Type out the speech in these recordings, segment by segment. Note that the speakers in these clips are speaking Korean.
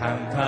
캄캄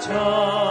찬란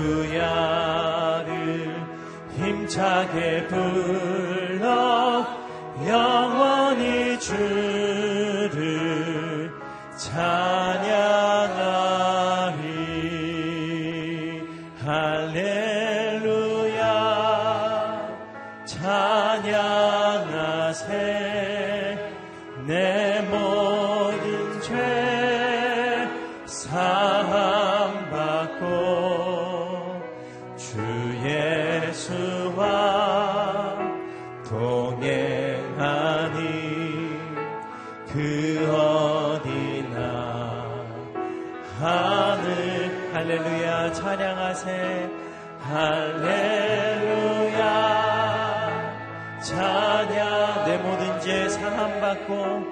할렐루야를 힘차게 불러 영 찬양하세. 할렐루야. 찬양 내 모든 죄 사함받고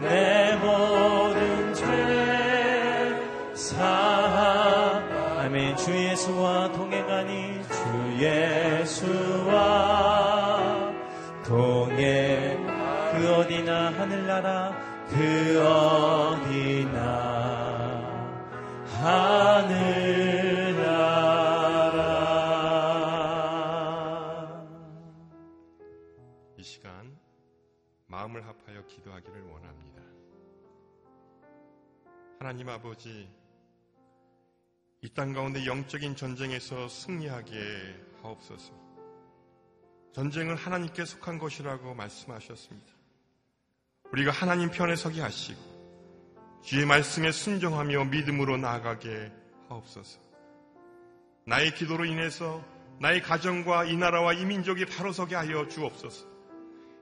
내 모든 죄 사함. 아멘. 주 예수와 동행하니 주 예수와 동행 그 어디나 하늘나라 그 어디나 하늘 하나님 아버지, 이 땅 가운데 영적인 전쟁에서 승리하게 하옵소서. 전쟁은 하나님께 속한 것이라고 말씀하셨습니다. 우리가 하나님 편에 서게 하시고, 주의 말씀에 순종하며 믿음으로 나아가게 하옵소서. 나의 기도로 인해서 나의 가정과 이 나라와 이 민족이 바로 서게 하여 주옵소서.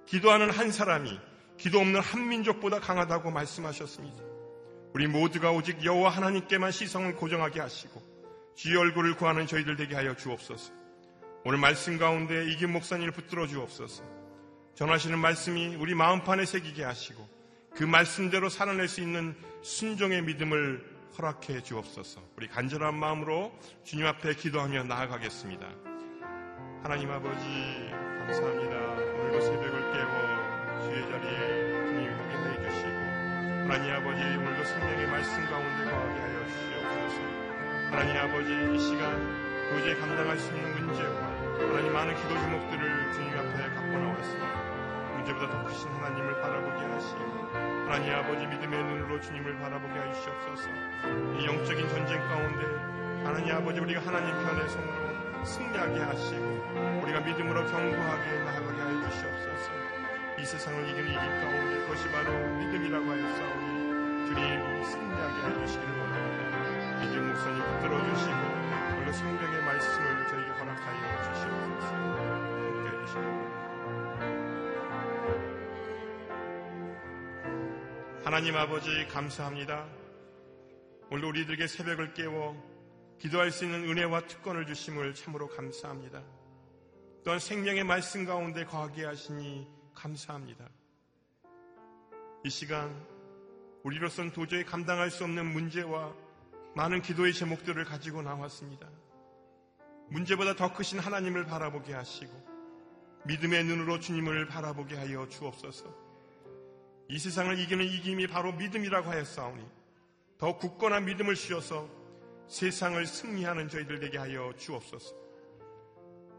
기도하는 한 사람이 기도 없는 한 민족보다 강하다고 말씀하셨습니다. 우리 모두가 오직 여호와 하나님께만 시성을 고정하게 하시고 주의 얼굴을 구하는 저희들 되게 하여 주옵소서. 오늘 말씀 가운데 이김 목사님을 붙들어 주옵소서. 전하시는 말씀이 우리 마음판에 새기게 하시고 그 말씀대로 살아낼 수 있는 순종의 믿음을 허락해 주옵소서. 우리 간절한 마음으로 주님 앞에 기도하며 나아가겠습니다. 하나님 아버지 감사합니다. 오늘도 새벽을 깨워 주의 자리에 하나님 아버지 오늘도 생명의 말씀 가운데 거하게 하여 주시옵소서. 하나님 아버지 이 시간 도저히 감당할 수 있는 문제와 하나님 많은 기도 제목들을 주님 앞에 갖고 나왔습니다. 문제보다 더 크신 하나님을 바라보게 하시고 하나님 아버지 믿음의 눈으로 주님을 바라보게 하시옵소서 이 영적인 전쟁 가운데 하나님 아버지 우리가 하나님 편의 손으로 승리하게 하시고 우리가 믿음으로 견고하게 나아가게 하여 주시옵소서 이 세상을 이기는 이길 가운데 그것이 바로 믿음이라고 하였사오니 주님 승리하게 하여 주시기를 원합니다 이길 목사님 붙들어 주시고 오늘 성경의 말씀을 저에게 허락하여 주시옵소서 함께 해주시옵소서 하나님 아버지 감사합니다. 오늘 우리들에게 새벽을 깨워 기도할 수 있는 은혜와 특권을 주심을 참으로 감사합니다. 또한 생명의 말씀 가운데 거하게 하시니 감사합니다. 이 시간 우리로서는 도저히 감당할 수 없는 문제와 많은 기도의 제목들을 가지고 나왔습니다. 문제보다 더 크신 하나님을 바라보게 하시고 믿음의 눈으로 주님을 바라보게 하여 주옵소서. 이 세상을 이기는 이김이 바로 믿음이라고 하였사오니 더 굳건한 믿음을 주셔서 세상을 승리하는 저희들 되게 하여 주옵소서.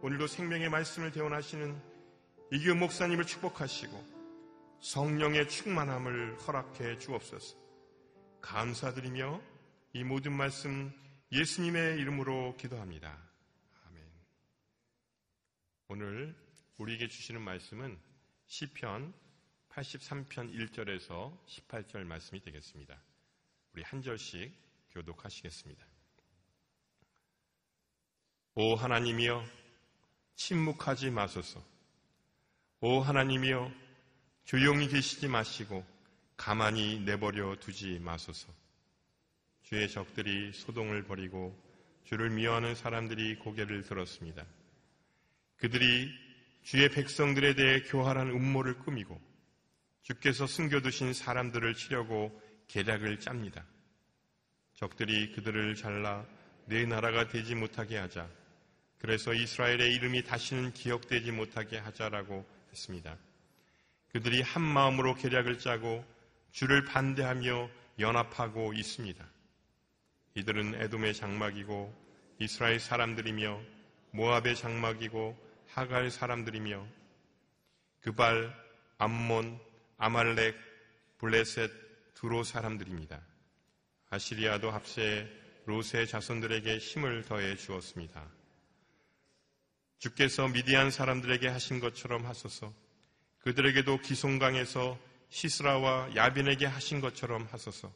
오늘도 생명의 말씀을 대원하시는 이기훈 목사님을 축복하시고 성령의 충만함을 허락해 주옵소서. 감사드리며 이 모든 말씀 예수님의 이름으로 기도합니다. 아멘. 오늘 우리에게 주시는 말씀은 시편 83편 1절에서 18절 말씀이 되겠습니다. 우리 한 절씩 교독하시겠습니다. 오 하나님이여 침묵하지 마소서. 오 하나님이여 조용히 계시지 마시고 가만히 내버려 두지 마소서. 주의 적들이 소동을 벌이고 주를 미워하는 사람들이 고개를 들었습니다. 그들이 주의 백성들에 대해 교활한 음모를 꾸미고 주께서 숨겨두신 사람들을 치려고 계략을 짭니다. 적들이 그들을 잘라 내 나라가 되지 못하게 하자. 그래서 이스라엘의 이름이 다시는 기억되지 못하게 하자라고 했습니다. 그들이 한 마음으로 계략을 짜고 주를 반대하며 연합하고 있습니다. 이들은 에돔의 장막이고 이스라엘 사람들이며 모압의 장막이고 하갈 사람들이며 그발, 암몬, 아말렉, 블레셋, 두로 사람들입니다. 아시리아도 합세 로세 자손들에게 힘을 더해 주었습니다. 주께서 미디안 사람들에게 하신 것처럼 하소서 그들에게도 기송강에서 시스라와 야빈에게 하신 것처럼 하소서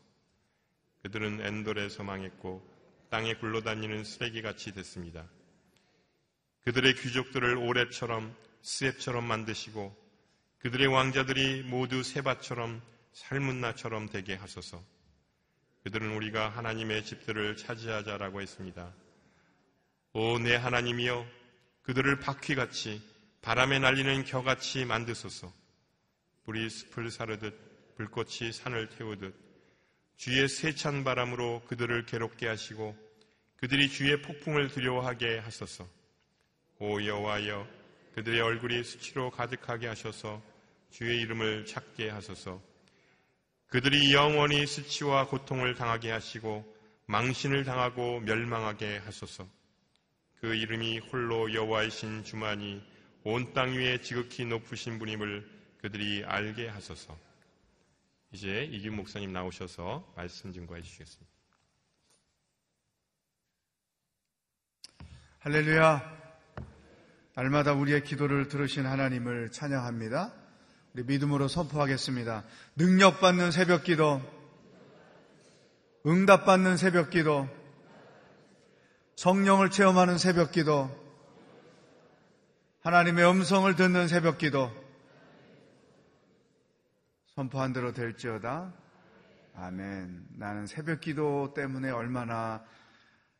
그들은 엔돌에서 망했고 땅에 굴러다니는 쓰레기같이 됐습니다. 그들의 귀족들을 오랩처럼 스앱처럼 만드시고 그들의 왕자들이 모두 세바처럼 삶은 나처럼 되게 하소서. 그들은 우리가 하나님의 집들을 차지하자라고 했습니다. 오, 내 하나님이여, 그들을 바퀴같이 바람에 날리는 겨같이 만드소서. 불이 숲을 사르듯 불꽃이 산을 태우듯 주의 세찬 바람으로 그들을 괴롭게 하시고 그들이 주의 폭풍을 두려워하게 하소서. 오 여호와여, 그들의 얼굴이 수치로 가득하게 하셔서 주의 이름을 찾게 하소서. 그들이 영원히 수치와 고통을 당하게 하시고 망신을 당하고 멸망하게 하소서. 그 이름이 홀로 여호와이신 주만이 온 땅 위에 지극히 높으신 분임을 그들이 알게 하소서. 이제 이김 목사님 나오셔서 말씀 증거해 주시겠습니다. 할렐루야. 날마다 우리의 기도를 들으신 하나님을 찬양합니다. 우리 믿음으로 선포하겠습니다. 능력받는 새벽 기도, 응답받는 새벽 기도, 성령을 체험하는 새벽 기도, 하나님의 음성을 듣는 새벽 기도, 선포한 대로 될지어다. 아멘. 나는 새벽 기도 때문에 얼마나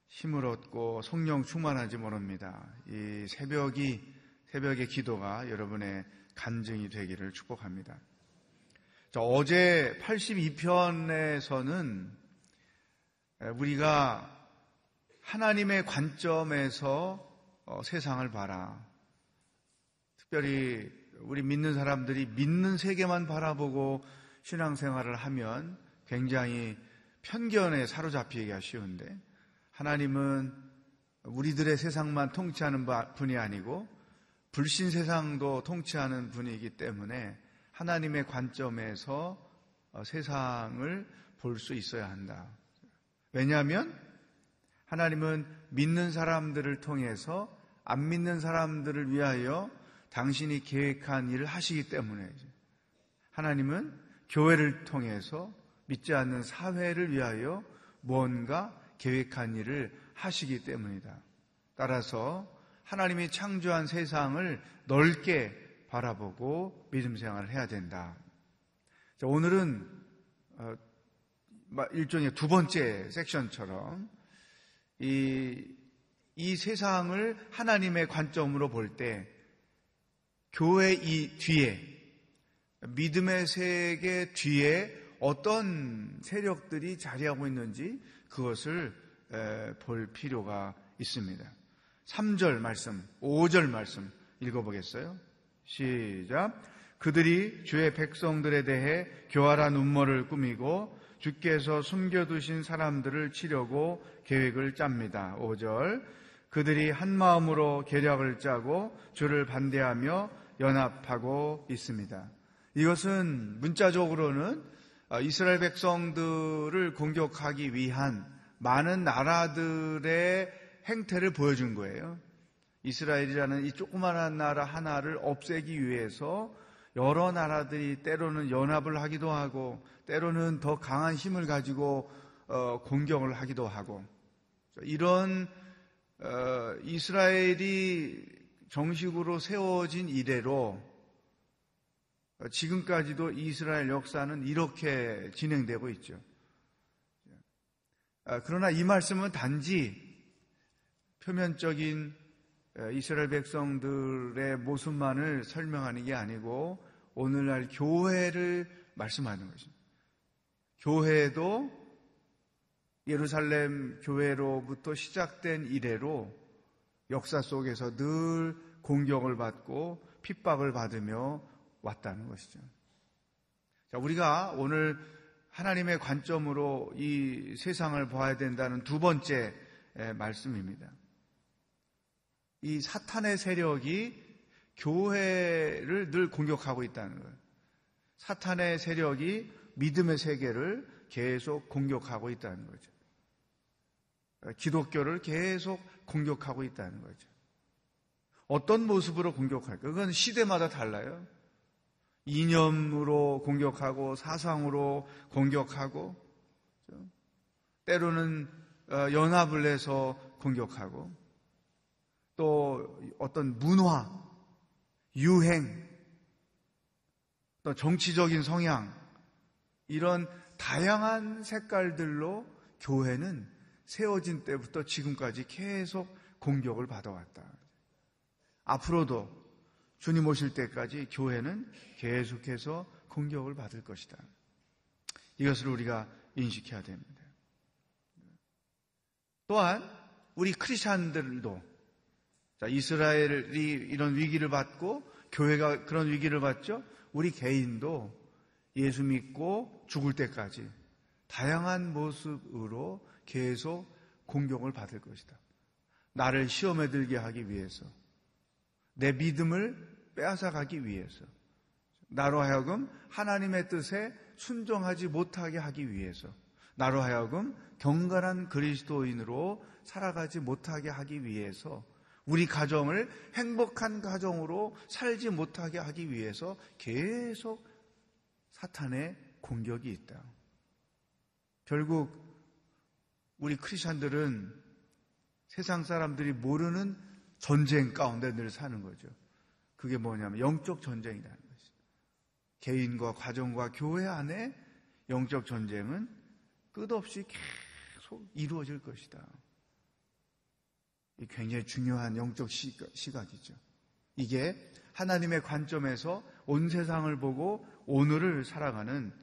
힘을 얻고 성령 충만한지 모릅니다. 이 새벽이 새벽의 기도가 여러분의 간증이 되기를 축복합니다. 자, 어제 82편에서는 우리가 하나님의 관점에서 어, 세상을 봐라. 특별히 우리 믿는 사람들이 믿는 세계만 바라보고 신앙생활을 하면 굉장히 편견에 사로잡히기가 쉬운데 하나님은 우리들의 세상만 통치하는 분이 아니고 불신 세상도 통치하는 분이기 때문에 하나님의 관점에서 어, 세상을 볼 수 있어야 한다. 왜냐하면 하나님은 믿는 사람들을 통해서 안 믿는 사람들을 위하여 당신이 계획한 일을 하시기 때문에 하나님은 교회를 통해서 믿지 않는 사회를 위하여 무언가 계획한 일을 하시기 때문이다. 따라서 하나님이 창조한 세상을 넓게 바라보고 믿음 생활을 해야 된다. 자, 오늘은 어, 일종의 두 번째 섹션처럼 이, 이 세상을 하나님의 관점으로 볼 때 교회 이 뒤에 믿음의 세계 뒤에 어떤 세력들이 자리하고 있는지 그것을 볼 필요가 있습니다. 3절 말씀, 5절 말씀 읽어보겠어요? 시작. 그들이 주의 백성들에 대해 교활한 음모를 꾸미고 주께서 숨겨두신 사람들을 치려고 계획을 짭니다. 5절. 그들이 한 마음으로 계략을 짜고 주를 반대하며 연합하고 있습니다. 이것은 문자적으로는 이스라엘 백성들을 공격하기 위한 많은 나라들의 행태를 보여준 거예요. 이스라엘이라는 이 조그마한 나라 하나를 없애기 위해서 여러 나라들이 때로는 연합을 하기도 하고 때로는 더 강한 힘을 가지고 어, 공격을 하기도 하고 이런 어, 이스라엘이 정식으로 세워진 이래로 지금까지도 이스라엘 역사는 이렇게 진행되고 있죠. 아, 그러나 이 말씀은 단지 표면적인 이스라엘 백성들의 모습만을 설명하는 게 아니고 오늘날 교회를 말씀하는 것입니다. 교회도 예루살렘 교회로부터 시작된 이래로 역사 속에서 늘 공격을 받고 핍박을 받으며 왔다는 것이죠. 자, 우리가 오늘 하나님의 관점으로 이 세상을 봐야 된다는 두 번째 말씀입니다. 이 사탄의 세력이 교회를 늘 공격하고 있다는 거예요. 사탄의 세력이 믿음의 세계를 계속 공격하고 있다는 거죠. 기독교를 계속 공격하고 있다는 거죠. 어떤 모습으로 공격할까? 그건 시대마다 달라요. 이념으로 공격하고 사상으로 공격하고 때로는 어, 연합을 해서 공격하고 또 어떤 문화, 유행, 또 정치적인 성향 이런 다양한 색깔들로 교회는 세워진 때부터 지금까지 계속 공격을 받아왔다. 앞으로도 주님 오실 때까지 교회는 계속해서 공격을 받을 것이다. 이것을 우리가 인식해야 됩니다. 또한 우리 크리스천들도 이스라엘이 이런 위기를 받고 교회가 그런 위기를 받죠. 우리 개인도 예수 믿고 죽을 때까지 다양한 모습으로 계속 공격을 받을 것이다. 나를 시험에 들게 하기 위해서 내 믿음을 빼앗아가기 위해서 나로 하여금 하나님의 뜻에 순종하지 못하게 하기 위해서 나로 하여금 경건한 그리스도인으로 살아가지 못하게 하기 위해서 우리 가정을 행복한 가정으로 살지 못하게 하기 위해서 계속 사탄의 공격이 있다. 결국 우리 크리스천들은 세상 사람들이 모르는 전쟁 가운데 늘 사는 거죠. 그게 뭐냐면 영적 전쟁이라는 것이. 개인과 가정과 교회 안에 영적 전쟁은 끝없이 계속 이루어질 것이다. 이 굉장히 중요한 영적 시각, 이죠 이게 하나님의 관점에서 온 세상을 보고 오늘을 살아가는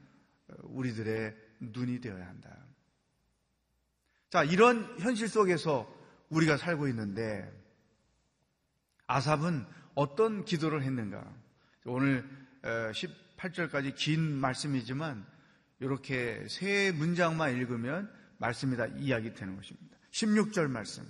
우리들의 눈이 되어야 한다. 자, 이런 현실 속에서 우리가 살고 있는데 아삽은 어떤 기도를 했는가? 오늘 18절까지 긴 말씀이지만 이렇게 세 문장만 읽으면 말씀이 다 이야기 되는 것입니다. 16절 말씀.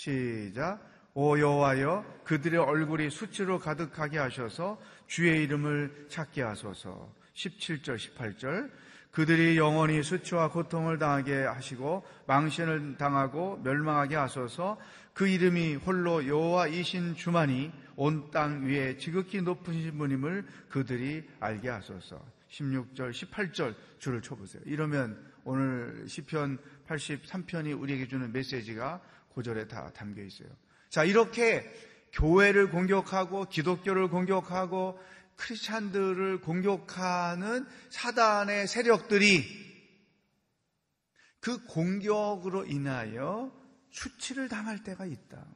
시작. 오 여호와여 그들의 얼굴이 수치로 가득하게 하셔서 주의 이름을 찾게 하소서. 17절 18절 그들이 영원히 수치와 고통을 당하게 하시고 망신을 당하고 멸망하게 하소서 그 이름이 홀로 여호와이신 주만이 온 땅 위에 지극히 높으신 분임을 그들이 알게 하소서. 16절, 18절 줄을 쳐보세요. 이러면 오늘 시편 83편이 우리에게 주는 메시지가 고절에 다 담겨 있어요. 자, 이렇게 교회를 공격하고 기독교를 공격하고 크리스찬들을 공격하는 사단의 세력들이 그 공격으로 인하여 수치를 당할 때가 있다.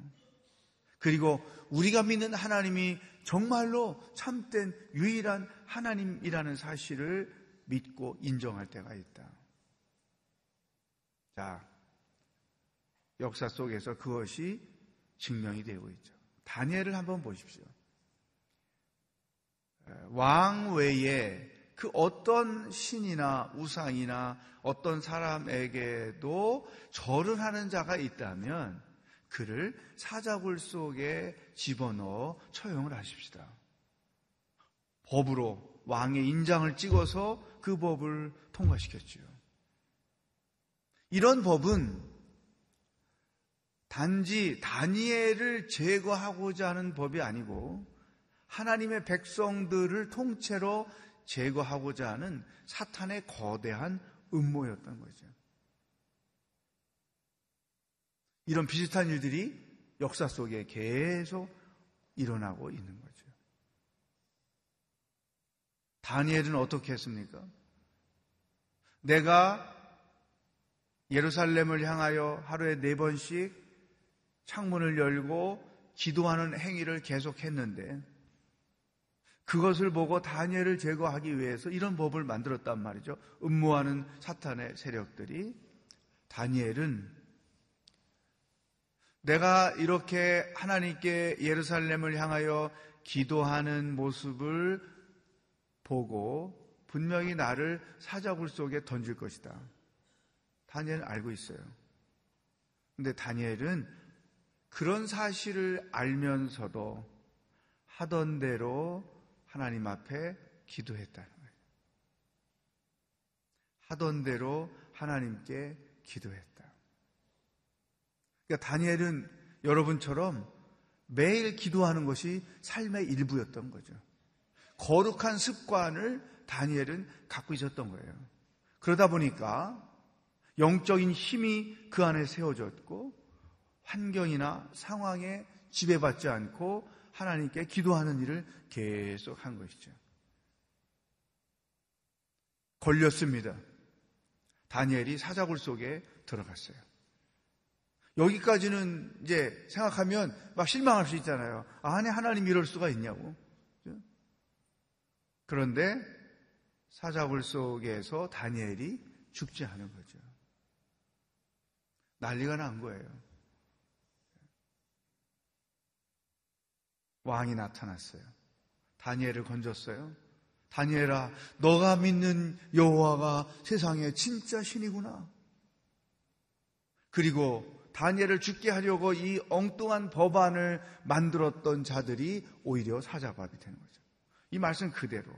그리고 우리가 믿는 하나님이 정말로 참된 유일한 하나님이라는 사실을 믿고 인정할 때가 있다. 자, 역사 속에서 그것이 증명이 되고 있죠. 다니엘을 한번 보십시오. 왕 외에 그 어떤 신이나 우상이나 어떤 사람에게도 절을 하는 자가 있다면 그를 사자굴 속에 집어넣어 처형을 하십시다. 법으로 왕의 인장을 찍어서 그 법을 통과시켰지요. 이런 법은 단지 다니엘을 제거하고자 하는 법이 아니고 하나님의 백성들을 통째로 제거하고자 하는 사탄의 거대한 음모였던 거죠. 이런 비슷한 일들이 역사 속에 계속 일어나고 있는 거죠. 다니엘은 어떻게 했습니까? 내가 예루살렘을 향하여 하루에 네 번씩 창문을 열고 기도하는 행위를 계속했는데 그것을 보고 다니엘을 제거하기 위해서 이런 법을 만들었단 말이죠. 음모하는 사탄의 세력들이 다니엘은 내가 이렇게 하나님께 예루살렘을 향하여 기도하는 모습을 보고 분명히 나를 사자굴 속에 던질 것이다. 다니엘은 알고 있어요. 근데 다니엘은 그런 사실을 알면서도 하던 대로 하나님 앞에 기도했다는 거예요. 하던 대로 하나님께 기도했다. 그러니까 다니엘은 여러분처럼 매일 기도하는 것이 삶의 일부였던 거죠. 거룩한 습관을 다니엘은 갖고 있었던 거예요. 그러다 보니까 영적인 힘이 그 안에 세워졌고 환경이나 상황에 지배받지 않고 하나님께 기도하는 일을 계속 한 것이죠. 걸렸습니다. 다니엘이 사자굴 속에 들어갔어요. 여기까지는 이제 생각하면 막 실망할 수 있잖아요. 아, 아니, 하나님 이럴 수가 있냐고. 그런데 사자굴 속에서 다니엘이 죽지 않은 거죠. 난리가 난 거예요. 왕이 나타났어요. 다니엘을 건졌어요. 다니엘아, 너가 믿는 여호와가 세상에 진짜 신이구나. 그리고 다니엘을 죽게 하려고 이 엉뚱한 법안을 만들었던 자들이 오히려 사자밥이 되는 거죠. 이 말씀 그대로.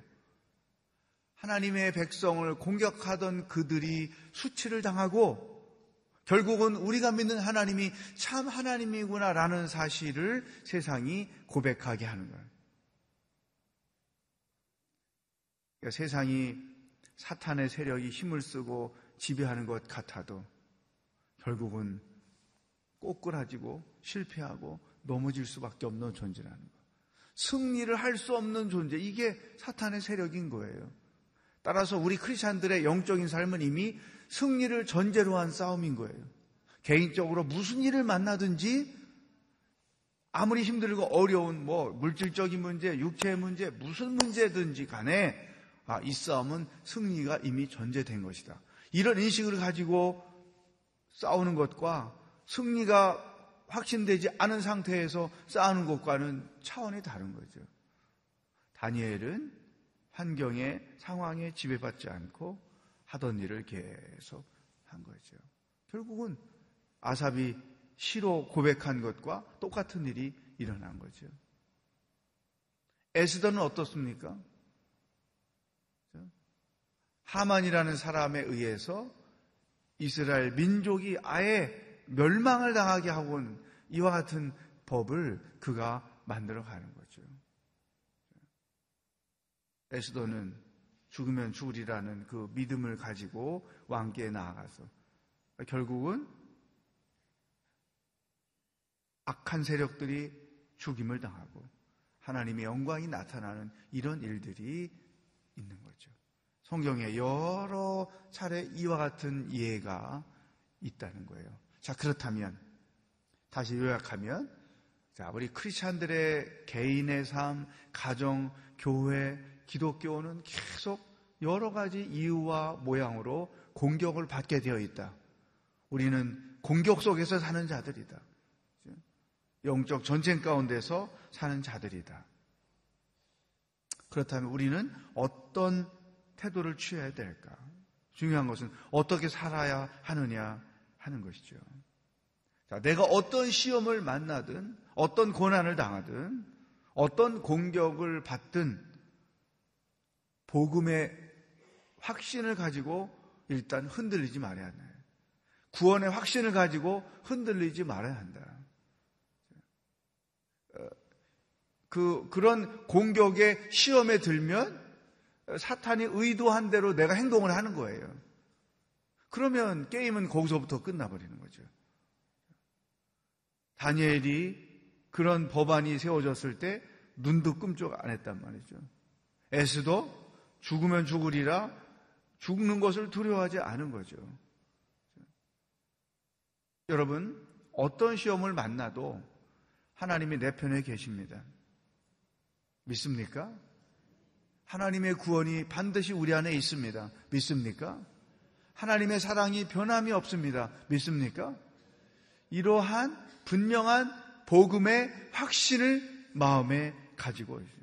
하나님의 백성을 공격하던 그들이 수치를 당하고 결국은 우리가 믿는 하나님이 참 하나님이구나라는 사실을 세상이 고백하게 하는 거예요. 그러니까 세상이 사탄의 세력이 힘을 쓰고 지배하는 것 같아도 결국은 꼬꾸라지고 실패하고 넘어질 수밖에 없는 존재라는 거. 승리를 할 수 없는 존재. 이게 사탄의 세력인 거예요. 따라서 우리 크리스찬들의 영적인 삶은 이미 승리를 전제로 한 싸움인 거예요. 개인적으로 무슨 일을 만나든지 아무리 힘들고 어려운 뭐 물질적인 문제, 육체의 문제, 무슨 문제든지 간에 아, 이 싸움은 승리가 이미 전제된 것이다. 이런 인식을 가지고 싸우는 것과 승리가 확신되지 않은 상태에서 싸우는 것과는 차원이 다른 거죠. 다니엘은 환경에 상황에 지배받지 않고 하던 일을 계속 한 거죠. 결국은 아삽이 시로 고백한 것과 똑같은 일이 일어난 거죠. 에스더는 어떻습니까? 하만이라는 사람에 의해서 이스라엘 민족이 아예 멸망을 당하게 하고는 이와 같은 법을 그가 만들어 가는 거죠. 에스더는 죽으면 죽으리라는 그 믿음을 가지고 왕께에 나아가서 결국은 악한 세력들이 죽임을 당하고 하나님의 영광이 나타나는 이런 일들이 있는 거죠. 성경에 여러 차례 이와 같은 예가 있다는 거예요. 자, 그렇다면 다시 요약하면 자, 우리 크리스찬들의 개인의 삶, 가정, 교회, 기독교는 계속 여러 가지 이유와 모양으로 공격을 받게 되어 있다. 우리는 공격 속에서 사는 자들이다. 영적 전쟁 가운데서 사는 자들이다. 그렇다면 우리는 어떤 태도를 취해야 될까? 중요한 것은 어떻게 살아야 하느냐 하는 것이죠. 자, 내가 어떤 시험을 만나든, 어떤 고난을 당하든, 어떤 공격을 받든, 복음의 확신을 가지고 일단 흔들리지 말아야 한다. 구원의 확신을 가지고 흔들리지 말아야 한다. 어, 그, 그런 공격의 시험에 들면 사탄이 의도한 대로 내가 행동을 하는 거예요. 그러면 게임은 거기서부터 끝나버리는 거죠. 다니엘이 그런 법안이 세워졌을 때 눈도 끔찍 안 했단 말이죠. 에스도 죽으면 죽으리라 죽는 것을 두려워하지 않은 거죠. 여러분, 어떤 시험을 만나도 하나님이 내 편에 계십니다. 믿습니까? 하나님의 구원이 반드시 우리 안에 있습니다. 믿습니까? 하나님의 사랑이 변함이 없습니다. 믿습니까? 이러한 분명한 복음의 확신을 마음에 가지고 있어요.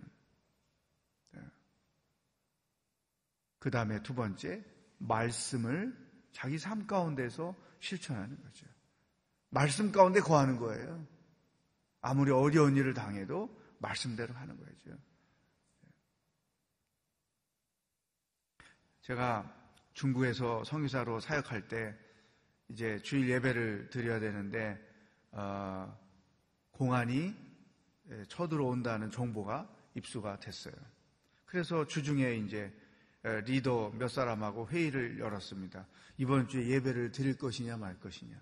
그 다음에 두 번째, 말씀을 자기 삶 가운데서 실천하는 거죠. 말씀 가운데 거하는 거예요. 아무리 어려운 일을 당해도 말씀대로 하는 거죠. 제가 중국에서 성유사로 사역할 때 이제 주일 예배를 드려야 되는데 어, 공안이 예, 쳐들어온다는 정보가 입수가 됐어요. 그래서 주중에 이제 리더 몇 사람하고 회의를 열었습니다. 이번 주에 예배를 드릴 것이냐 말 것이냐.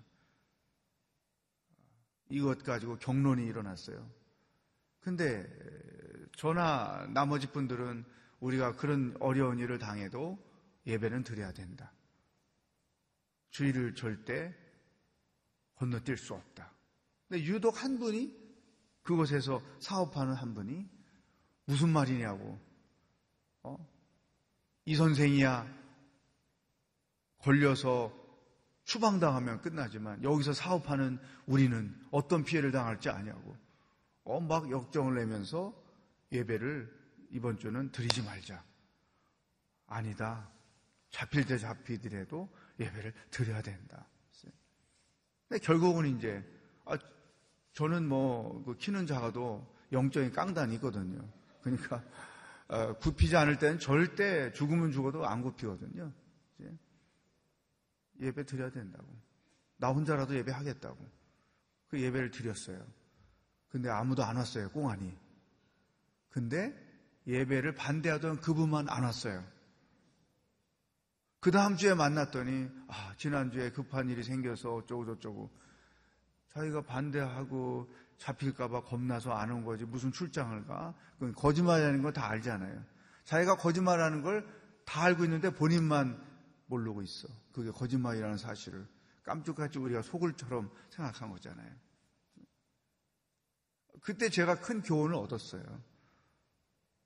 이것 가지고 경론이 일어났어요. 근데 저나 나머지 분들은 우리가 그런 어려운 일을 당해도 예배는 드려야 된다. 주의를 절대 건너뛸 수 없다. 근데 유독 한 분이 그곳에서 사업하는 한 분이 무슨 말이냐고 어? 이 선생이야 걸려서 추방당하면 끝나지만 여기서 사업하는 우리는 어떤 피해를 당할지 아냐고 어, 막 역정을 내면서 예배를 이번 주는 드리지 말자. 아니다. 잡힐 때 잡히더라도 예배를 드려야 된다. 근데 결국은 이제 아, 저는 뭐 그 키는 작아도 영적인 깡단이 있거든요. 그러니까 어, 굽히지 않을 때는 절대 죽으면 죽어도 안 굽히거든요. 예배 드려야 된다고. 나 혼자라도 예배 하겠다고. 그 예배를 드렸어요. 근데 아무도 안 왔어요, 꽁안이. 근데 예배를 반대하던 그분만 안 왔어요. 그 다음 주에 만났더니, 아, 지난주에 급한 일이 생겨서 어쩌고저쩌고. 자기가 반대하고 잡힐까봐 겁나서 안 온 거지. 무슨 출장을 가? 거짓말하는 거 다 알잖아요. 자기가 거짓말하는 걸 다 알고 있는데 본인만 모르고 있어. 그게 거짓말이라는 사실을 깜짝같이 우리가 속을처럼 생각한 거잖아요. 그때 제가 큰 교훈을 얻었어요.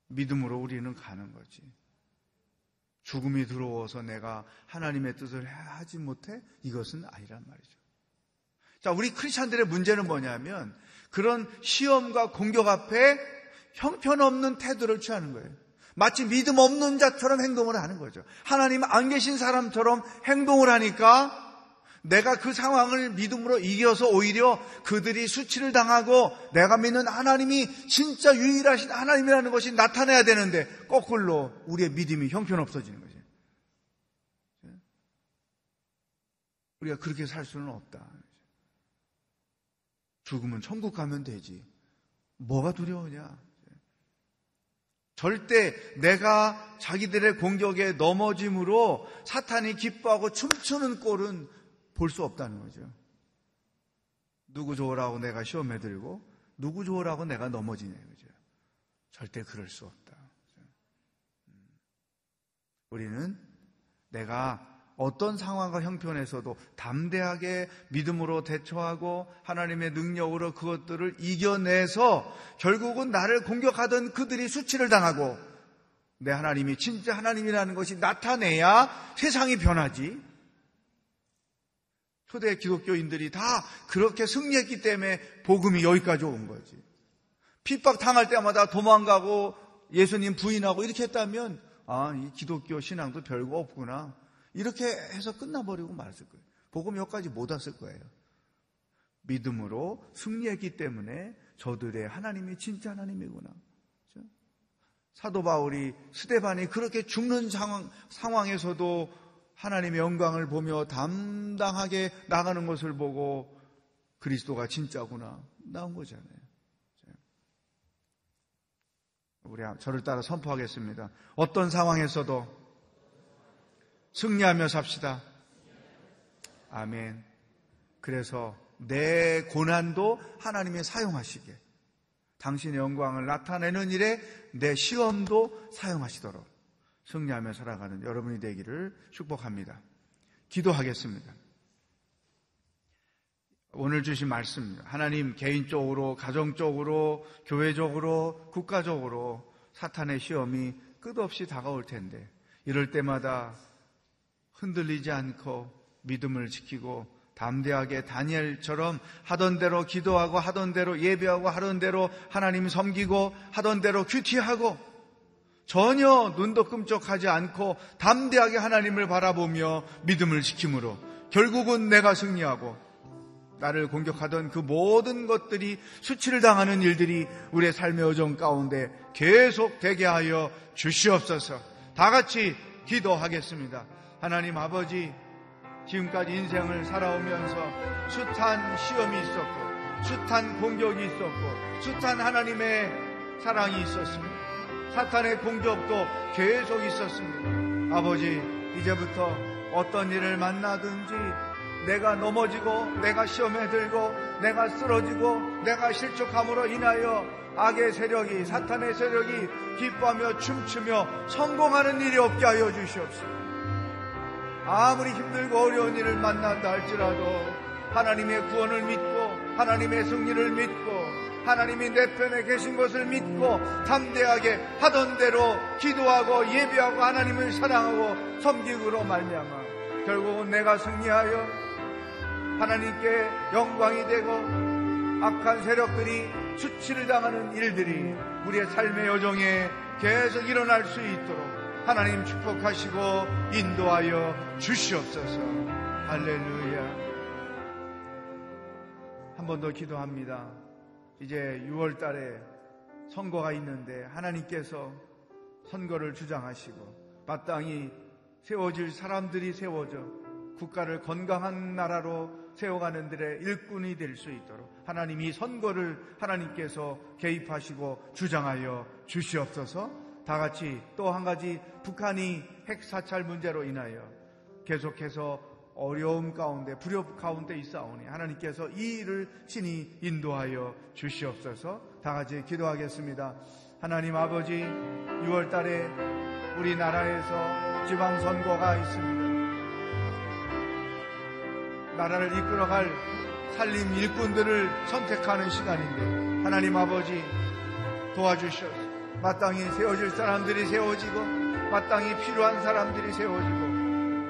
믿음으로 우리는 가는 거지. 죽음이 들어와서 내가 하나님의 뜻을 하지 못해? 이것은 아니란 말이죠. 자, 우리 크리스찬들의 문제는 뭐냐면 그런 시험과 공격 앞에 형편없는 태도를 취하는 거예요. 마치 믿음 없는 자처럼 행동을 하는 거죠. 하나님 안 계신 사람처럼 행동을 하니까 내가 그 상황을 믿음으로 이겨서 오히려 그들이 수치를 당하고 내가 믿는 하나님이 진짜 유일하신 하나님이라는 것이 나타나야 되는데 거꾸로 우리의 믿음이 형편없어지는 거죠. 우리가 그렇게 살 수는 없다. 죽으면 천국 가면 되지. 뭐가 두려우냐? 절대 내가 자기들의 공격에 넘어짐으로 사탄이 기뻐하고 춤추는 꼴은 볼 수 없다는 거죠. 누구 좋으라고 내가 시험에 들고 누구 좋으라고 내가 넘어지냐 이거죠. 절대 그럴 수 없다. 음. 우리는 내가 어떤 상황과 형편에서도 담대하게 믿음으로 대처하고 하나님의 능력으로 그것들을 이겨내서 결국은 나를 공격하던 그들이 수치를 당하고 내 하나님이 진짜 하나님이라는 것이 나타내야 세상이 변하지. 초대 기독교인들이 다 그렇게 승리했기 때문에 복음이 여기까지 온 거지. 핍박 당할 때마다 도망가고 예수님 부인하고 이렇게 했다면 아, 이 기독교 신앙도 별거 없구나. 이렇게 해서 끝나버리고 말았을 거예요. 복음 여기까지 못 왔을 거예요. 믿음으로 승리했기 때문에 저들의 하나님이 진짜 하나님이구나. 그렇죠? 사도 바울이 스데반이 그렇게 죽는 상황, 상황에서도 하나님의 영광을 보며 담당하게 나가는 것을 보고 그리스도가 진짜구나 나온 거잖아요. 그렇죠? 우리 저를 따라 선포하겠습니다. 어떤 상황에서도 승리하며 삽시다. 아멘. 그래서 내 고난도 하나님이 사용하시게 당신의 영광을 나타내는 일에 내 시험도 사용하시도록 승리하며 살아가는 여러분이 되기를 축복합니다. 기도하겠습니다. 오늘 주신 말씀, 하나님 개인적으로, 가정적으로, 교회적으로, 국가적으로 사탄의 시험이 끝없이 다가올 텐데, 이럴 때마다 흔들리지 않고 믿음을 지키고 담대하게 다니엘처럼 하던 대로 기도하고 하던 대로 예배하고 하던 대로 하나님 섬기고 하던 대로 큐티하고 전혀 눈도 끔찍하지 않고 담대하게 하나님을 바라보며 믿음을 지킴으로 결국은 내가 승리하고 나를 공격하던 그 모든 것들이 수치를 당하는 일들이 우리의 삶의 여정 가운데 계속 되게 하여 주시옵소서. 다 같이 기도하겠습니다. 하나님 아버지, 지금까지 인생을 살아오면서 숱한 시험이 있었고, 숱한 공격이 있었고, 숱한 하나님의 사랑이 있었습니다. 사탄의 공격도 계속 있었습니다. 아버지, 이제부터 어떤 일을 만나든지 내가 넘어지고, 내가 시험에 들고, 내가 쓰러지고, 내가 실족함으로 인하여 악의 세력이, 사탄의 세력이 기뻐하며 춤추며 성공하는 일이 없게 하여 주시옵소서. 아무리 힘들고 어려운 일을 만난다 할지라도 하나님의 구원을 믿고 하나님의 승리를 믿고 하나님이 내 편에 계신 것을 믿고 담대하게 하던 대로 기도하고 예배하고 하나님을 사랑하고 섬기으로 말미암아 결국은 내가 승리하여 하나님께 영광이 되고 악한 세력들이 수치를 당하는 일들이 우리의 삶의 여정에 계속 일어날 수 있도록 하나님 축복하시고 인도하여 주시옵소서. 할렐루야. 한 번 더 기도합니다. 이제 6월 달에 선거가 있는데 하나님께서 선거를 주장하시고 마땅히 세워질 사람들이 세워져 국가를 건강한 나라로 세워가는 들의 일꾼이 될 수 있도록 하나님이 선거를 하나님께서 개입하시고 주장하여 주시옵소서 다 같이 또 한 가지 북한이 핵 사찰 문제로 인하여 계속해서 어려움 가운데 불협 가운데 있사오니 하나님께서 이 일을 친히 인도하여 주시옵소서 다 같이 기도하겠습니다. 하나님 아버지 6월 달에 우리나라에서 지방 선거가 있습니다. 나라를 이끌어갈 살림 일꾼들을 선택하는 시간인데 하나님 아버지 도와주셔서 마땅히 세워질 사람들이 세워지고 마땅히 필요한 사람들이 세워지고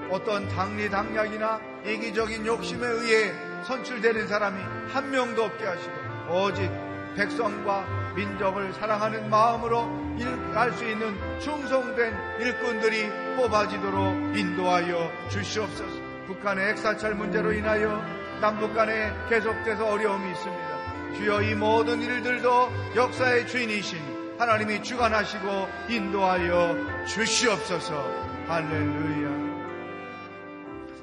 어떤 당리당략이나 이기적인 욕심에 의해 선출되는 사람이 한 명도 없게 하시고 오직 백성과 민족을 사랑하는 마음으로 일할 수 있는 충성된 일꾼들이 뽑아지도록 인도하여 주시옵소서. 북한의 핵사찰 문제로 인하여 남북 간에 계속돼서 어려움이 있습니다. 주여 이 모든 일들도 역사의 주인이신 하나님이 주관하시고 인도하여 주시옵소서. 할렐루야.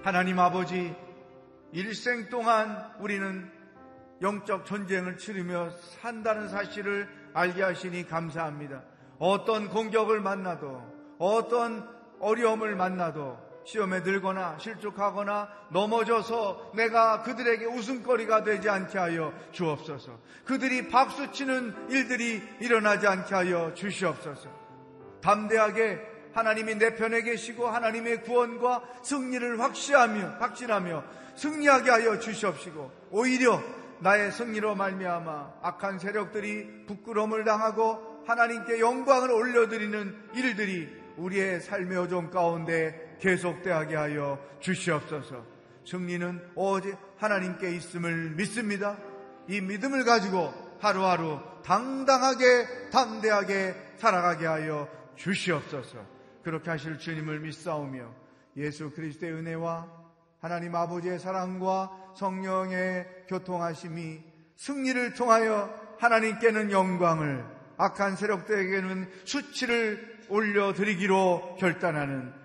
하나님 아버지, 일생 동안 우리는 영적 전쟁을 치르며 산다는 사실을 알게 하시니 감사합니다. 어떤 공격을 만나도, 어떤 어려움을 만나도, 시험에 들거나 실족하거나 넘어져서 내가 그들에게 웃음거리가 되지 않게 하여 주옵소서. 그들이 박수치는 일들이 일어나지 않게 하여 주시옵소서. 담대하게 하나님이 내 편에 계시고 하나님의 구원과 승리를 확신하며 확신하며 승리하게 하여 주시옵시고 오히려 나의 승리로 말미암아 악한 세력들이 부끄러움을 당하고 하나님께 영광을 올려드리는 일들이 우리의 삶의 오종 가운데 계속되게 하여 주시옵소서. 승리는 오직 하나님께 있음을 믿습니다. 이 믿음을 가지고 하루하루 당당하게 담대하게 살아가게 하여 주시옵소서. 그렇게 하실 주님을 믿사오며 예수 그리스도의 은혜와 하나님 아버지의 사랑과 성령의 교통하심이 승리를 통하여 하나님께는 영광을 악한 세력들에게는 수치를 올려드리기로 결단하는